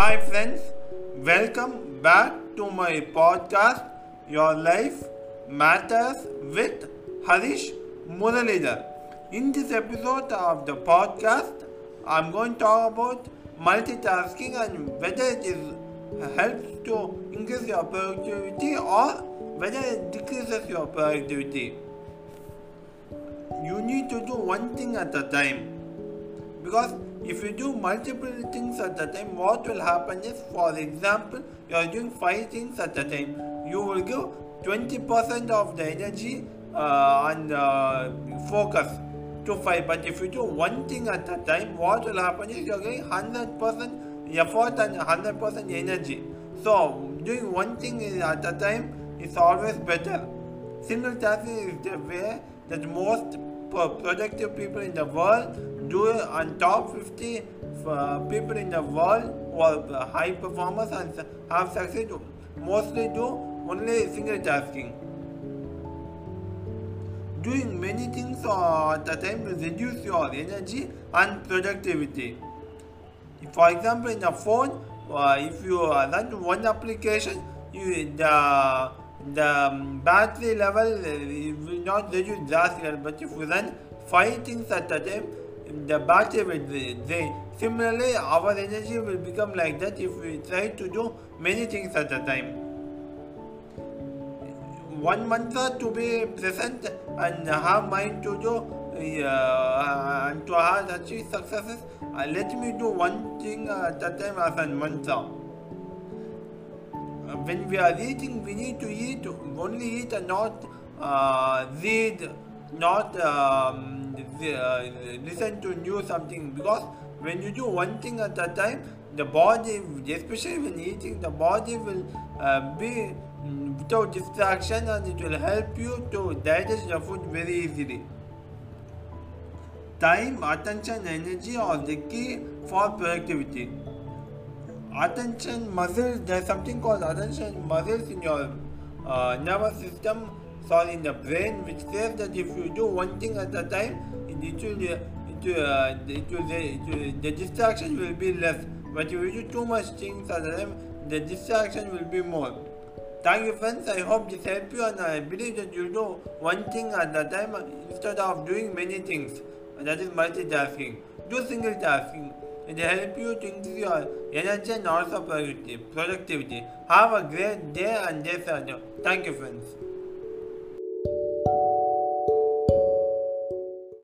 Hi, friends. Welcome back to my podcast, Your Life Matters with Harish Muralidhar. In this episode of the podcast, I'm going to talk about multitasking and whether it is uh, helps to increase your productivity or whether it decreases your productivity. You need to do one thing at a time because if you do multiple things at a time what will happen is for example you are doing five things at a time. You will give 20% of the energy uh, and uh, focus to five. But if you do one thing at a time what will happen is you are getting 100% effort and 100% energy. So doing one thing at a time is always better. Single tasking is the way that most productive people in the world do on top 50 uh, people in the world who are high performers and have success mostly do only single tasking. Doing many things at a time will reduce your energy and productivity. For example, in a phone, uh, if you run one application, you the the battery level will not reduce drastically. But if we run five things at a time, the battery will drain. Similarly, our energy will become like that if we try to do many things at a time. One mantra to be present and have mind to do uh, and to have achieve successes. Uh, let me do one thing at a time as a mantra. When we are eating, we need to eat only eat and not uh, read, not um, uh, listen to new something because when you do one thing at a time, the body, especially when eating, the body will uh, be without distraction and it will help you to digest the food very easily. Time, attention, energy are the key for productivity attention muscles there's something called attention muscles in your uh, nervous system sorry in the brain which says that if you do one thing at a time it will, it will, uh, it will, it will, the distraction will be less. But if you do too much things at a time the distraction will be more. Thank you friends. I hope this helped you and i believe that you do one thing at a time instead of doing many things. That is multitasking. Do single tasking it help you to increase your energy and also productivity. Have a great day and day further. Thank you friends.